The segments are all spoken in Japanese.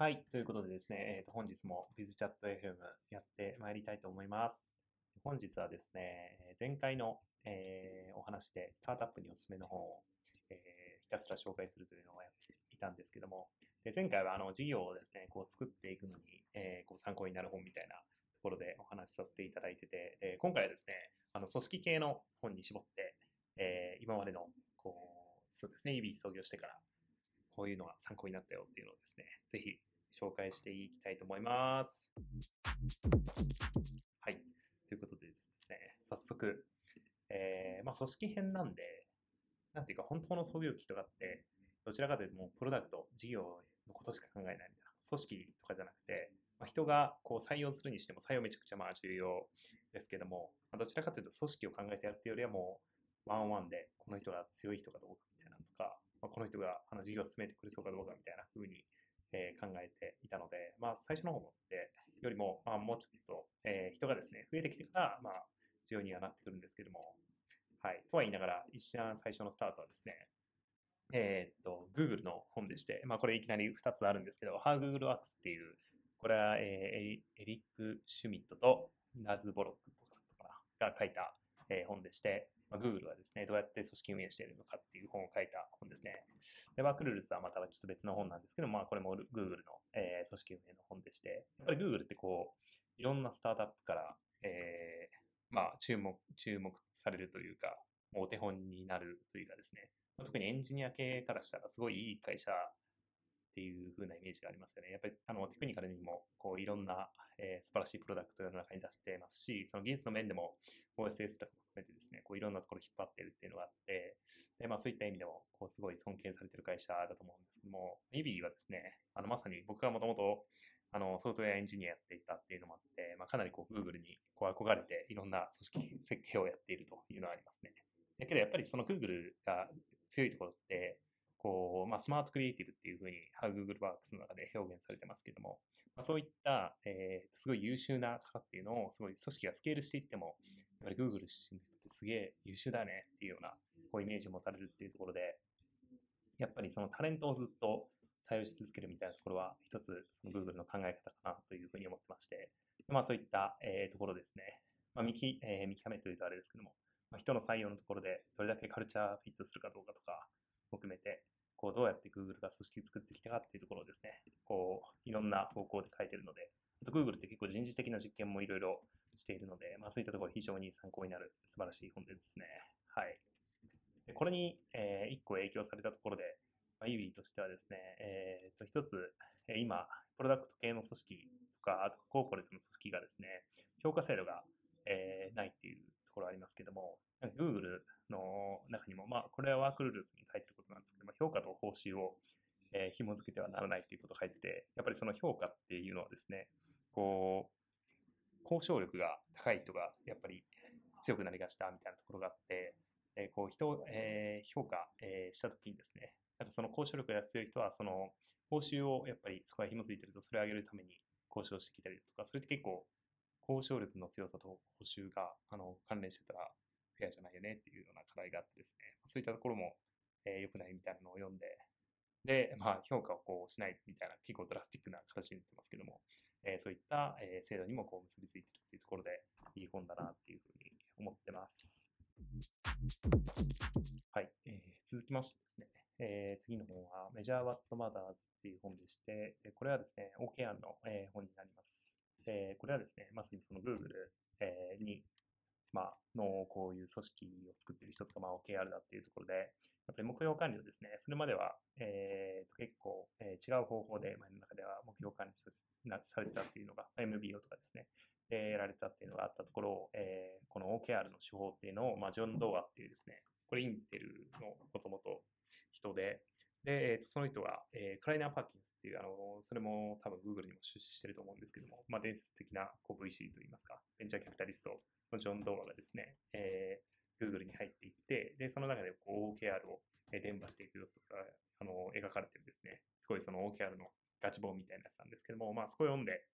はい。ということでですね、えー、と本日も BizChatFM やってまいりたいと思います。本日はですね、前回の、えー、お話でスタートアップにおすすめの本を、えー、ひたすら紹介するというのをやっていたんですけども、で前回はあの事業をですね、こう作っていくのに、えー、こう参考になる本みたいなところでお話しさせていただいてて、え今回はですね、あの組織系の本に絞って、え今までのこう、そうですね、指創業してからこういうのが参考になったよっていうのをですね、ぜひ紹介していきたいと思います。はい。ということでですね、早速、えー、まあ、組織編なんで、なんていうか、本当の創業期とかって、どちらかというともうプロダクト、事業のことしか考えないみたいな、組織とかじゃなくて、まあ、人がこう採用するにしても採用めちゃくちゃまあ重要ですけども、まあ、どちらかというと組織を考えてやるっていうよりはもうワンワンでこの人が強い人かどうかみたいなとか、まあ、この人があの事業を進めてくれそうかどうかみたいな風に、えー、考えていたので、まあ、最初の方でよりも、まあ、もうちょっと、えー、人がですね、増えてきてから、まあ、重要にはなってくるんですけども、はい。とは言いながら、一番最初のスタートはですね、えー、っと、Google の本でして、まあ、これいきなり2つあるんですけど、How Google Works っていう、これは、えー、エリック・シュミットとラズロ・ボックとかが書いた、えー、本でして、まあ、Google はですね、どうやって組織運営しているのかっていう本を書いた本ですね。で、ワークルールズはまたちょっと別の本なんですけど、まあ、これも Google の、えー、組織運営の本でして、やっぱり Google ってこう、いろんなスタートアップから、えー、まあ、注目、注目されるというか、お手本になるというかですね、特にエンジニア系からしたらすごいいい会社っていう風なイメージがありますよね。やっぱりあのテクニカルにもこういろんな、えー、素晴らしいプロダクトを世の中に出してますし、その技術の面でも OSS とかも含めてですね、こういろんなところ引っ張ってるっていうのがあって、でまあ、そういった意味でもこうすごい尊敬されてる会社だと思うんですけども、イビーはですね、あのまさに僕がもともとあのソフトウェアエンジニアやっていたっていうのもあって、まあ、かなりこう Google にこう憧れていろんな組織設計をやっているというのはありますね。だけどやっぱりその Google が強いところって、こう、まあ、スマートクリエイティブっていうふうに、How Google Works の中で表現されてますけども、まあ、そういった、えー、すごい優秀な方っていうのを、すごい組織がスケールしていっても、やっぱり Google 出身の人ってすげえ優秀だねっていうような、こうイメージを持たれるっていうところで、やっぱりそのタレントをずっと採用し続けるみたいなところは、一つその Google の考え方かなというふうに思ってまして、まあそういった、えー、ところですね、まあ見き、えー、見極めというとあれですけども、まあ、人の採用のところでどれだけカルチャーフィットするかどうかとか含めて、こうどうやって Google が組織作ってきたかっていうところをですね、こういろんな方向で書いてるので、あと Google って結構人事的な実験もいろいろしているので、まあそういったところ非常に参考になる素晴らしい本ですね。はい。でこれに、えー、1個影響されたところで、まあ、イビーとしてはですね、えー、と一つ、今、プロダクト系の組織とか、あとコーポレートの組織がですね、評価制度が、えー、ないっていうところありますけども、Google の中にも、まあ、これはワークルールズに書いてることなんですけど、まあ、評価と報酬を、えー、紐付けてはならないということを書いてて、やっぱりその評価っていうのはですね、こう、交渉力が高い人がやっぱり強くなりがちだみたいなところがあって、えー、こう人を、えー、評価、えー、したときにですね、なんかその交渉力が強い人は、その報酬をやっぱりそこが紐付いてると、それを上げるために交渉してきたりとか、それって結構交渉力の強さと報酬があの関連してたらフェアじゃないよねっていうような課題があってですね、そういったところも良、えー、くないみたいなのを読んで、で、まあ、評価をこうしないみたいな、結構ドラスティックな形になってますけども、えー、そういった、えー、制度にもこう結びついてるっていうところで、いい本だなっていうふうに思ってます。はい。えー、続きましてですね、えー、次の本は、メジャー・ワット・マダーズっていう本でして、これはですね、OKR の、えー、本になります。で、これはですね、まさにその Google、えー、に、まあ、のこういう組織を作ってる一つが、まあ、OKR だっていうところで、やっぱり目標管理をですね、それまでは、えー、結構、えー、違う方法で、まあ、の中では目標管理されてたっていうのが、MBO とかですね、えー、やられたっていうのがあったところを、えー、この OKR の手法っていうのを、まあ、ジョン・ドーアっていうですね、これインテルのもともと人で、で、えー、とその人が、えー、クライナー・パーキンスっていう、あの、それも多分 Google にも出資してると思うんですけども、まあ、伝説的なこう VC といいますか、ベンチャーキャピタリストのジョン・ドーアがですね、えー、Google に入っていって、で、その中でこう OKR を伝播していく様子が、あの、描かれてるですね、すごいその OKR のガチ本みたいなやつなんですけども、まあ、そこを読んで、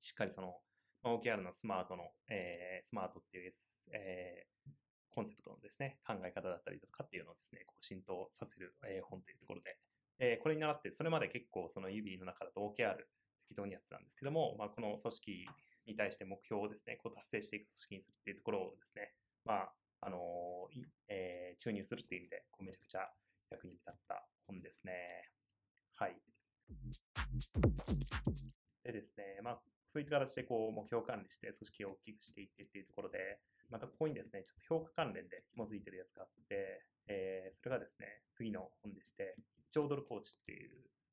しっかりその、OKR のスマートの、えー、スマートっていう、えー、コンセプトのですね、考え方だったりとかっていうのをですね、こう浸透させる、え、本というところで、えこれに倣って、それまで結構その指の中だと OKR 適当にやってたんですけども、まあ、この組織に対して目標をですね、こう達成していく組織にするっていうところをですね、まあ、あのえー注入するっていう意味で、こうめちゃくちゃ役に立った本ですね。はい。でですね、まあ、そういった形でこう目標管理して組織を大きくしていってっていうところで、またここにですね、ちょっと評価関連で紐づいてるやつがあって、えーそれがですね、次の本でして、1兆ドルコーチっていう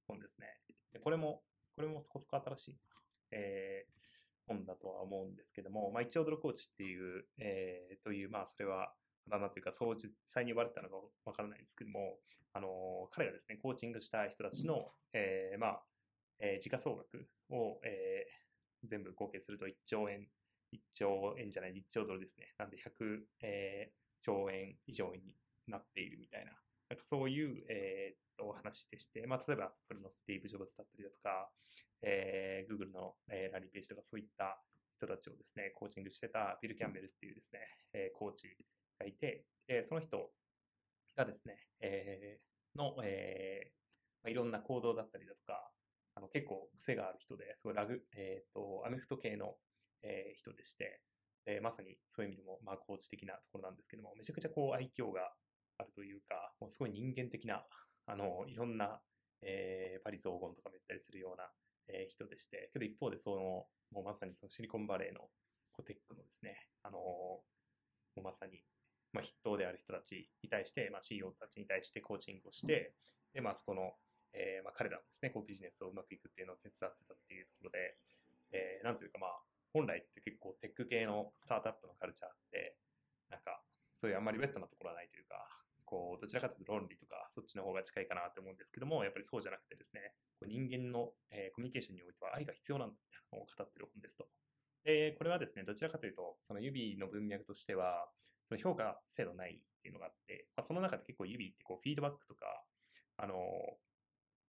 本ですね。でこれも、これもそこそこ新しい、えー本だとは思うんですけども、まあ、1兆ドルコーチっていう、えーという、まあ、それは、なんていうか、そう実際に言われたのかわからないんですけども、あのー彼がですね、コーチングした人たちの、えーまあ、えー時価総額を、えー全部合計すると1兆円、1兆円じゃない、1兆ドルですね。なんで100、えー兆円以上になっているみたいな、なんかそういう、えーっとお話でして、まあ、例えば Apple のスティーブ・ジョブズだったりだとか、えー Google の、えーラリー・ページとかそういった人たちをですね、コーチングしてたビル・キャンベルっていうですね、えーコーチがいて、えーその人がですね、えーの、えーまあ、いろんな行動だったりだとか、あの結構癖がある人で、すごいラグ、えっ、と、アメフト系の、えー人でして、えーまさにそういう意味でも、まあ、コーチ的なところなんですけども、めちゃくちゃこう愛嬌があるというか、もうすごい人間的な、あの、いろんな、えーパリス黄金とかも言ったりするような、えー人でして、けど一方でその、もうまさにそのシリコンバレーのコテックのですね、あのもうまさに、まあ、筆頭である人たちに対して、まあ、CEO たちに対してコーチングをして、で、まあ、そこの、えーまあ、彼らのですね、こうビジネスをうまくいくっていうのを手伝ってたっていうところで、えーなんというかまあ、本来って結構テック系のスタートアップのカルチャーって、なんか、そういうあんまりウェットなところはないというか、こう、どちらかというと論理とか、そっちの方が近いかなと思うんですけども、やっぱりそうじゃなくてですね、こう人間の、えーコミュニケーションにおいては愛が必要なんだっていうのを語ってる本ですと。で、これはですね、どちらかというと、その指の文脈としては、その評価制度ないっていうのがあって、まあ、その中で結構指ってこうフィードバックとか、あの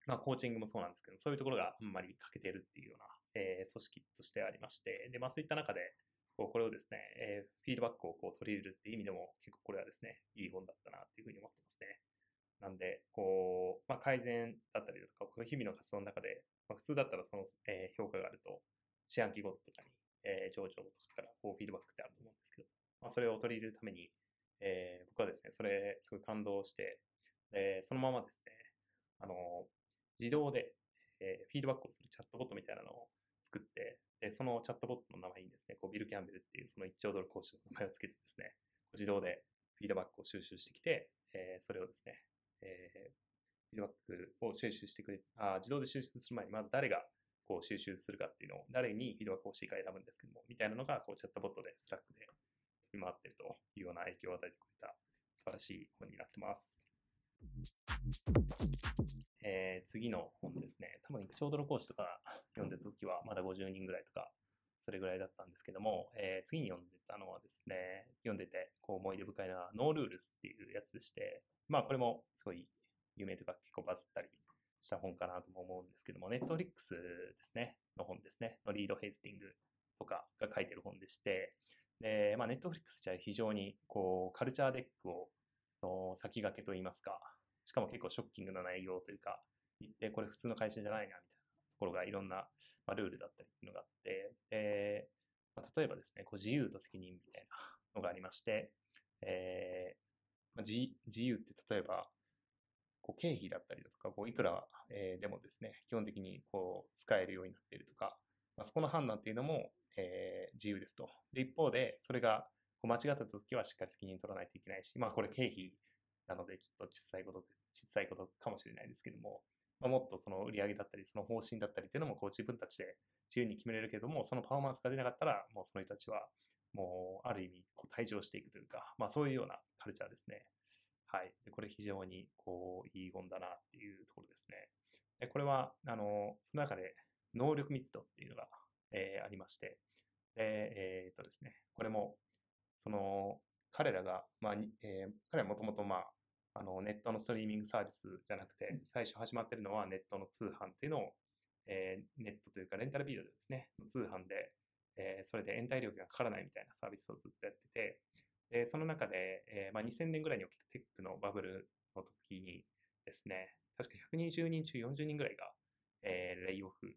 まあ、コーチングもそうなんですけど、そういうところがあんまり欠けてるっていうような、えー組織としてありまして、で、まあ、そういった中で、こうこれをですね、えーフィードバックをこう取り入れるっていう意味でも、結構これはですね、いい本だったなっていうふうに思ってますね。なんで、こう、まあ、改善だったりだとか、この日々の活動の中で、まあ、普通だったらその、えー評価があると、四半期ごととかに、えー上場とかからこうフィードバックってあると思うんですけど、まあ、それを取り入れるために、えー僕はですね、それ、すごい感動して、でそのままですね、あの、自動で、えーフィードバックをするチャットボットみたいなのを作って、で、そのチャットボットの名前にですね、こうビル・キャンベルっていうその1兆ドルコーチの名前をつけてですね、自動でフィードバックを収集してきて、えーそれをですね、えーフィードバックを収集してくれ、あ自動で収集する前にまず誰がこう収集するかっていうのを、誰にフィードバックを欲しいか選ぶんですけども、みたいなのがこうチャットボットで Slack で飛び回ってるというような影響を与えてくれた素晴らしい本になってます。えー次の本ですね。多分1兆ドルコーチとか読んでた時はまだ50人ぐらいとか、それぐらいだったんですけども、えー次に読んでたのはですね、読んでてこう思い出深いのは、ノールールズっていうやつでして、まあこれもすごい有名というか結構バズったりした本かなとも思うんですけども、ネットフリックスですね、の本ですね、のリード・ヘイスティングとかが書いてる本でして、で、まあネットフリックスじゃ非常にこうカルチャーデックをの先駆けといいますか、しかも結構ショッキングな内容というか、言ってこれ普通の会社じゃないなみたいなところがいろんな、まあ、ルールだったりっていうのがあって、でまあ、例えばですね、こう自由と責任みたいなのがありまして、えーまあ、自由って例えば、こう経費だったりだとか、こういくら、えーでもですね、基本的にこう使えるようになっているとか、まあ、そこの判断っていうのも、えー自由ですと。で、一方で、それがこう間違った時はしっかり責任取らないといけないし、まあこれ経費なのでちょっと小さいこと、小さいことかもしれないですけども、まあ、もっとその売り上げだったり、その方針だったりっていうのもこう自分たちで自由に決めれるけども、そのパフォーマンスが出なかったら、もうその人たちはもうある意味こう退場していくというか、まあそういうようなカルチャーですね。はい。でこれ非常にこういい本だなっていうところですね。でこれは、あの、その中で能力密度っていうのが、えーありまして、で、えーっとですね、これも、その、彼らが、まあ、にえー彼らもともと、まあ、あの、ネットのストリーミングサービスじゃなくて、最初始まってるのはネットの通販っていうのを、えーネットというかレンタルビデオですね、の通販で、えーそれで延滞料金がかからないみたいなサービスをずっとやってて、でその中で、えーまあ、2000年ぐらいに起きたテックのバブルの時にですね、確か120人中40人ぐらいが、えー、レイオフ、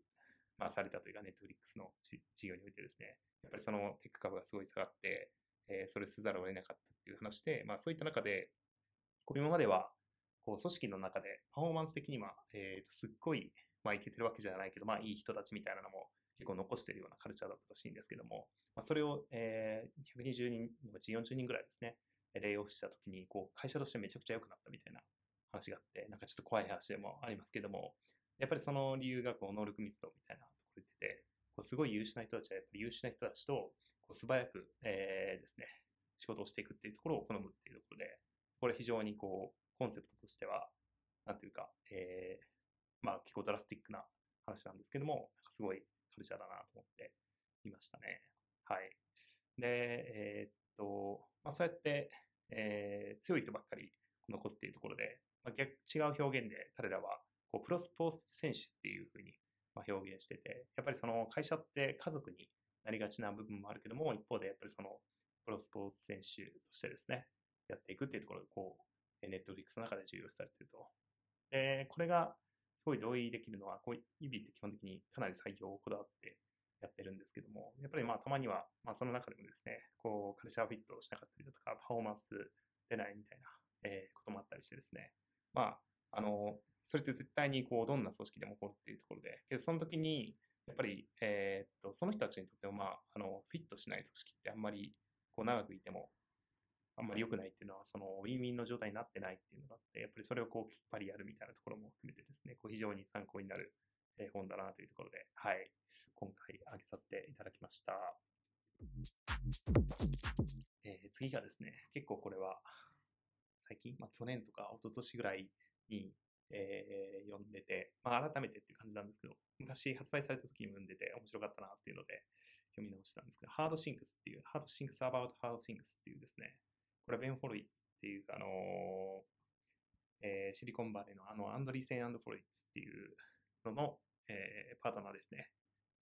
まあ、されたというか、ネットフリックスの事業においてですね、やっぱりそのテック株がすごい下がって、えー、それせざるを得なかったっていう話で、まあ、そういった中で、こう今までは、こう組織の中でパフォーマンス的には、えー、すっごい、まあ、いけてるわけじゃないけど、まあ、いい人たちみたいなのも結構残してるようなカルチャーだったらしいんですけども、まあ、それを、えー、120人のうち40人ぐらいですね、レイオフしたときに、こう、会社としてめちゃくちゃ良くなったみたいな話があって、なんかちょっと怖い話でもありますけども、やっぱりその理由がこう能力密度みたいなところで言ってて、こうすごい優秀な人たちはやっぱり優秀な人たちとこう素早く、えー、ですね、仕事をしていくっていうところを好むっていうところで、これ非常にこう、コンセプトとしては、なんていうか、えー、まあ結構ドラスティックな話なんですけども、すごいカルチャーだなと思っていましたね。はい。で、えー、っと、まあそうやって、えー、強い人ばっかり残すっていうところで、まあ、逆違う表現で彼らはこうプロスポーツ選手っていうふうにま表現してて、やっぱりその会社って家族になりがちな部分もあるけども、一方でやっぱりそのプロスポーツ選手としてですね、やっていくっていうところで、こう、ネットフリックスの中で重要視されていると。で、これがすごい同意できるのは、こう、イビって基本的にかなり採用をこだわってやってるんですけども、やっぱりまあたまには、まあその中でもですね、こう、カルチャーフィットしなかったりだとか、パフォーマンス出ないみたいな、えー、こともあったりしてですね、まあ、あの、それって絶対にこう、どんな組織でも起こるっていうところで、けどその時に、やっぱり、えー、っと、その人たちにとっても、まあ、あの、フィットしない組織ってあんまり、こう、長くいても、あんまり良くないっていうのは、その、ウィンウィンの状態になってないっていうのがあって、やっぱりそれをこう、きっぱりやるみたいなところも含めてですね、こう、非常に参考になる、本だなというところで、はい、今回挙げさせていただきました。えー、次がですね、結構これは、最近、まあ、去年とか一昨年ぐらいに、えー、読んでて、まあ、改めてっていう感じなんですけど、昔発売された時に読んでて面白かったなっていうので読み直したんですけど、ハードシンクスっていう、ハードシンクス about hard things っていうですね、これはベン・フォロイツっていう、あのえー、シリコンバレーのあのアンドリーセン・アンド・フォロイツっていうのの、えー、パートナーですね。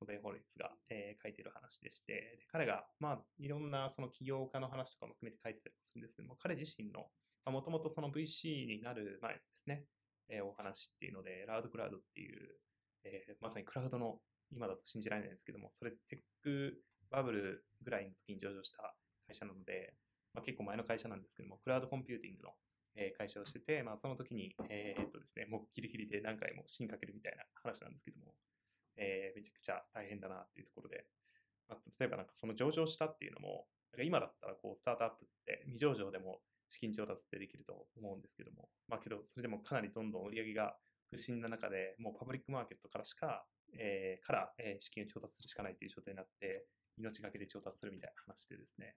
ベン・フォロイツが、えー、書いてる話でして、で彼が、まあ、いろんなその起業家の話とかも含めて書いてたりするんですけども、彼自身の、もともとその VC になる前ですね、えー、お話っていうので、ラウドクラウドっていう、えー、まさにクラウドの今だと信じられないんですけども、それテックバブルぐらいの時に上場した会社なので、まあ、結構前の会社なんですけども、クラウドコンピューティングの、え会社をしてて、まあ、その時に、えー、っとですね、もうギリギリで何回も進かけるみたいな話なんですけども、えー、めちゃくちゃ大変だなっていうところで、まあ、例えばなんかその上場したっていうのも、なんか今だったらこうスタートアップって未上場でも資金調達ってできると思うんですけども、まあけど、それでもかなりどんどん売り上げが不振な中で、もうパブリックマーケットからしか、えー、から、えー、資金を調達するしかないという状態になって、命がけで調達するみたいな話でですね、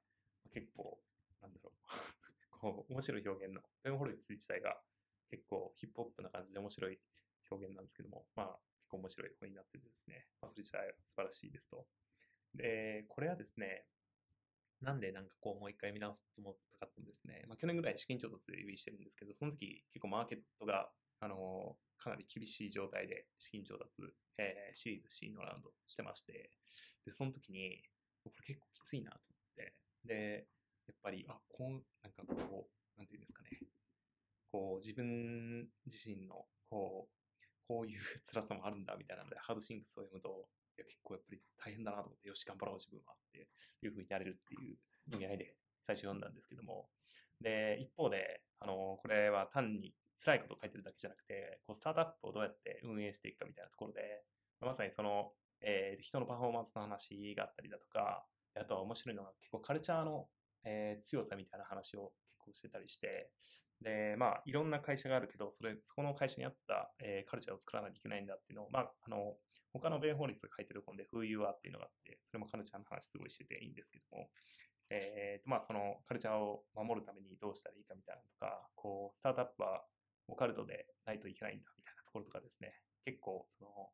結構、なんだろう。こう、面白い表現の、ベンホルツ自体が結構ヒップホップな感じで面白い表現なんですけども、まあ、結構面白い本になっててですね、まあ、それ自体は素晴らしいですと。で、これはですね、なんでなんかこうもう一回見直すと思ったかったんですね。まあ、去年ぐらい資金調達で用意してるんですけど、その時結構マーケットが、あのー、かなり厳しい状態で資金調達、えー、シリーズ C のラウンドしてまして、で、その時に、これ結構きついなと思って、で、やっぱり、あ、こん、なんかこう、なんていうんですかね、こう自分自身の、こう、こういう辛さもあるんだみたいなので、ハードシンクスを読むと、や結構やっぱり大変だなと思って、よし、頑張ろう、自分はっていうふうになれるっていう意味合いで最初読んだんですけども、で、一方で、あの、これは単に辛いことを書いてるだけじゃなくて、こうスタートアップをどうやって運営していくかみたいなところで、まさにその、えー、人のパフォーマンスの話があったりだとか、あとは面白いのが結構カルチャーの、えー、強さみたいな話を結構してたりして、で、まあ、いろんな会社があるけど、それ、そこの会社に合った、えー、カルチャーを作らないといけないんだっていうのを、まあ、あの、他の弁法律が書いてる本で Who You Are っていうのがあって、それもカルチャーの話すごいしてていいんですけども、えーと、まあ、そのカルチャーを守るためにどうしたらいいかみたいなとか、こう、スタートアップはオカルトでないといけないんだみたいなところとかですね、結構、その、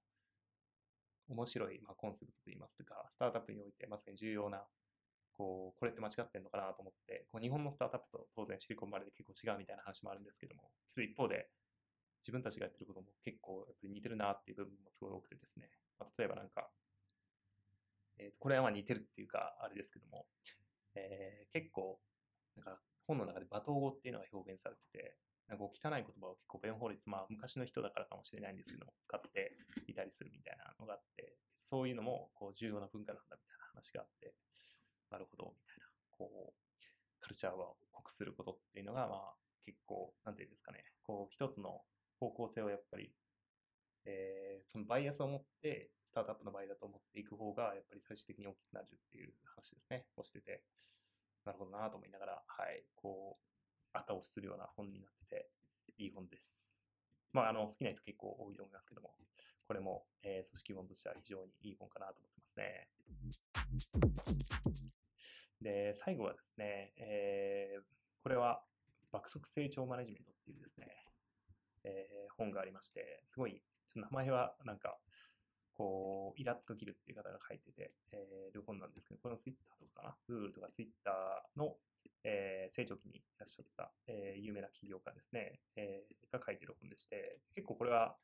面白い、まあ、コンセプトといいますとか、スタートアップにおいてまさに重要なこう、これって間違ってんのかなと思って、こう日本のスタートアップと当然シリコンバレーで結構違うみたいな話もあるんですけども、けど一方で、自分たちがやってることも結構やっぱり似てるなっていう部分もすごい多くてですね、まあ、例えばなんか、えー、とこれはまあ似てるっていうか、あれですけども、えー、結構、なんか本の中で罵倒語っていうのが表現されてて、なんか汚い言葉を結構ベン・ホーリス、まあ昔の人だからかもしれないんですけども、使っていたりするみたいなのがあって、そういうのもこう重要な文化なんだみたいな話があって、なるほど、みたいな、こう、カルチャーを濃くすることっていうのが、まあ結構、なんていうんですかね、こう一つの方向性をやっぱり、えー、そのバイアスを持って、スタートアップの場合だと思っていく方が、やっぱり最終的に大きくなるっていう話ですね、をしてて、なるほどなと思いながら、はい、こう、後押しするような本になってて、いい本です。まあ、あの、好きな人結構多いと思いますけども、これも、えー、組織本としては非常にいい本かなと思ってますね。で、最後はですね、えー、これは爆速成長マネジメントっていうですね、えー、本がありまして、すごい、ちょっと名前はなんか、こう、イラッと切るっていう方が書いてて、えー、る本なんですけど、これのツイッターとかかな ?Google とかツイッターの、えー、成長期にいらっしゃった、えー、有名な起業家ですね、えー、が書いてる本でして、結構これは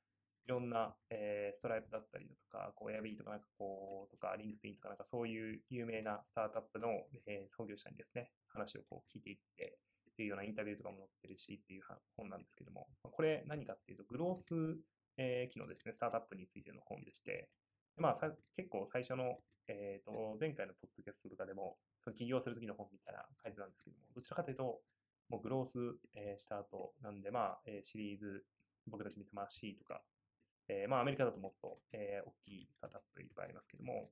いろんな、えー、ストライプだったりだとか、こう、エアビーとかなんかこう、とか、リンクティンとかなんかそういう有名なスタートアップの、えー、創業者にですね、話をこう聞いていって、っていうようなインタビューとかも載ってるしっていう本なんですけども、これ何かっていうと、グロース、えー、機能ですね、スタートアップについての本でして、まあさ、結構最初の、えっ、ー、と、前回のポッドキャストとかでも、その起業するときの本みたいな書いてたんですけども、どちらかというと、もうグロース、えー、した後なんで、まあ、えー、シリーズ、僕たち見てます C とか、えー、まあ、アメリカだともっと、えー、大きいスタートアップいっぱいありますけども、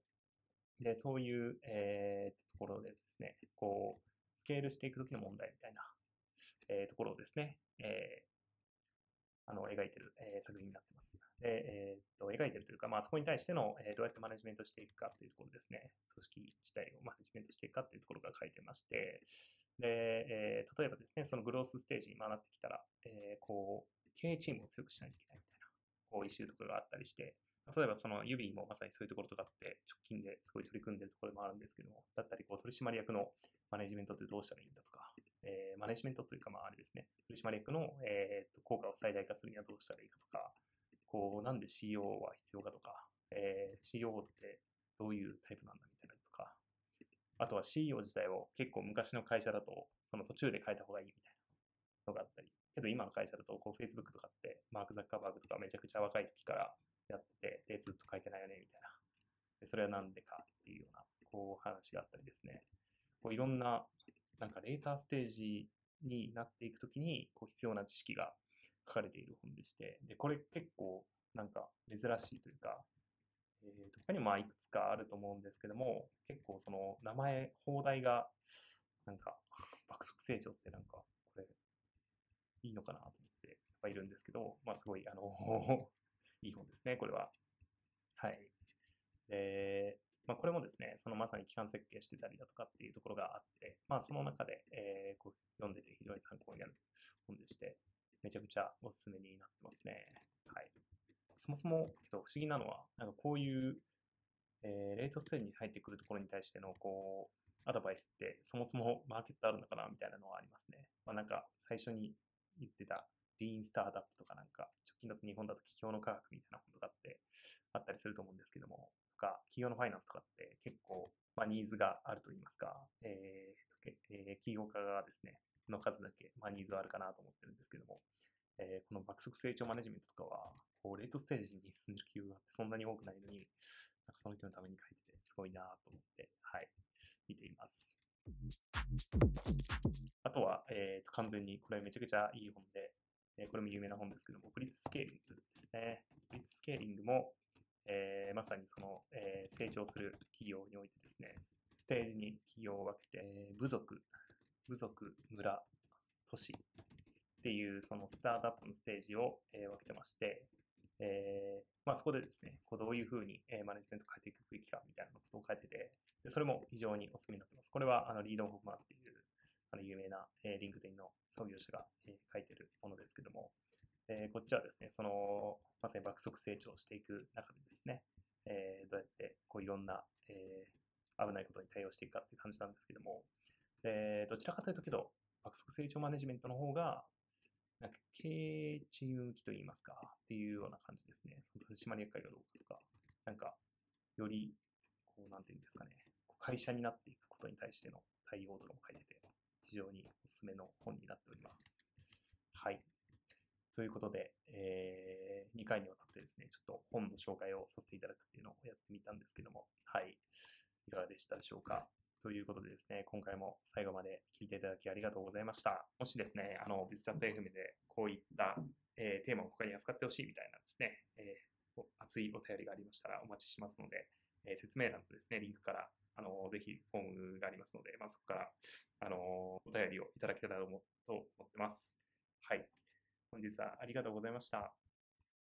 で、そういう、えー、ところでですね、こう、スケールしていくときの問題みたいな、えー、ところをですね、えー、あの、描いてる、えー、作品になってます。で、えー、っと、描いてるというか、まあ、そこに対しての、えー、どうやってマネジメントしていくかというところですね。組織自体をマネジメントしていくかというところが書いてまして、で、えー、例えばですね、そのグロースステージに回ってきたら、えー、こう、経営チームを強くしないといけないみたいな、こう、イシューとかがあったりして、例えばその指もまさにそういうところとかって直近ですごい取り組んでるところもあるんですけども、だったりこう取締役のマネジメントってどうしたらいいんだとか、えー、マネジメントというかまああれですね、取締役の、えー、と効果を最大化するにはどうしたらいいかとか、こうなんで CO は必要かとか、えー、CO ってどういうタイプなんだみたいなとか、あとは CEO 自体を結構昔の会社だとその途中で変えた方がいいみたいなのがあったり、けど今の会社だとこう Facebook とかってマーク・ザッカーバーグとかめちゃくちゃ若い時からやってて、で、ずっと書いてないよね、みたいな。でそれはなんでかっていうような、こう話があったりですね。こういろんな、なんかレーターステージになっていくときに、こう必要な知識が書かれている本でして、で、これ結構なんか珍しいというか、えー、他にもいくつかあると思うんですけども、結構その名前、放題が、なんか、爆速成長ってなんか、これ、いいのかなと思って、やっぱいるんですけど、まあすごい、あの いい本ですね、これは。はい。で、まあ、これもですね、そのまさに機関設計してたりだとかっていうところがあって、まあ、その中で、えー、こう読んでて非常に参考になる本でして、めちゃくちゃおすすめになってますね。はい。そもそも、けど不思議なのは、なんかこういう、えー、レートステージに入ってくるところに対しての、こう、アドバイスって、そもそもマーケットあるのかなみたいなのはありますね。まあ、なんか、最初に言ってた、リーンスタートアップとかなんか、直近だと日本だと企業の科学みたいな本とかってあったりすると思うんですけども、か、企業のファイナンスとかって結構、まあ、ニーズがあると言いますか、えーえー、企業家がですね、の数だけ、まあ、ニーズはあるかなと思ってるんですけども、えー、この爆速成長マネジメントとかは、こう、レートステージに進んでる企業がそんなに多くないのに、なんかその人のために書いてて、すごいなと思って、はい、見ています。あとは、えー、と完全にこれめちゃくちゃいい本で、えこれも有名な本ですけども、ブリッツスケーリングですね。ブリッツスケーリングも、えー、まさにその、えー、成長する企業においてですね、ステージに企業を分けて、えー、部族、部族、村、都市っていうそのスタートアップのステージを、え分けてまして、えまあ、そこでですね、こうどういうふうに、えマネジメント変えていくべきかみたいなことを書いてて、でそれも非常におすすめになってます。これはあのリード・ホフマンっていうあの有名な、えー、リンクディンの創業者が、えー、書いてるものですけども、え、こっちはですね、その、まさに爆速成長していく中でですね、え、どうやってこういろんな、え、危ないことに対応していくかっていう感じなんですけども、え、どちらかというとけど、爆速成長マネジメントの方が、なんか経営チーム向きといいますか、っていうような感じですね。その取締役会がどうかとか、なんか、より、こう、なんていうんですかね、会社になっていくことに対しての対応とかも書いてて、非常におすすめの本になっております。はい。ということで、えー、2回にわたってですね、ちょっと本の紹介をさせていただくっていうのをやってみたんですけども、はい。いかがでしたでしょうか？ということでですね、今回も最後まで聞いていただきありがとうございました。もしですね、あの、ビズチャット FM でこういった、えー、テーマを他に扱ってほしいみたいなですね、えー、熱いお便りがありましたらお待ちしますので、えー、説明欄とですね、リンクから、あの、ぜひフォームがありますので、まあ、そこから、あの、お便りをいただけたらと思ってます。はい。本日はありがとうございました。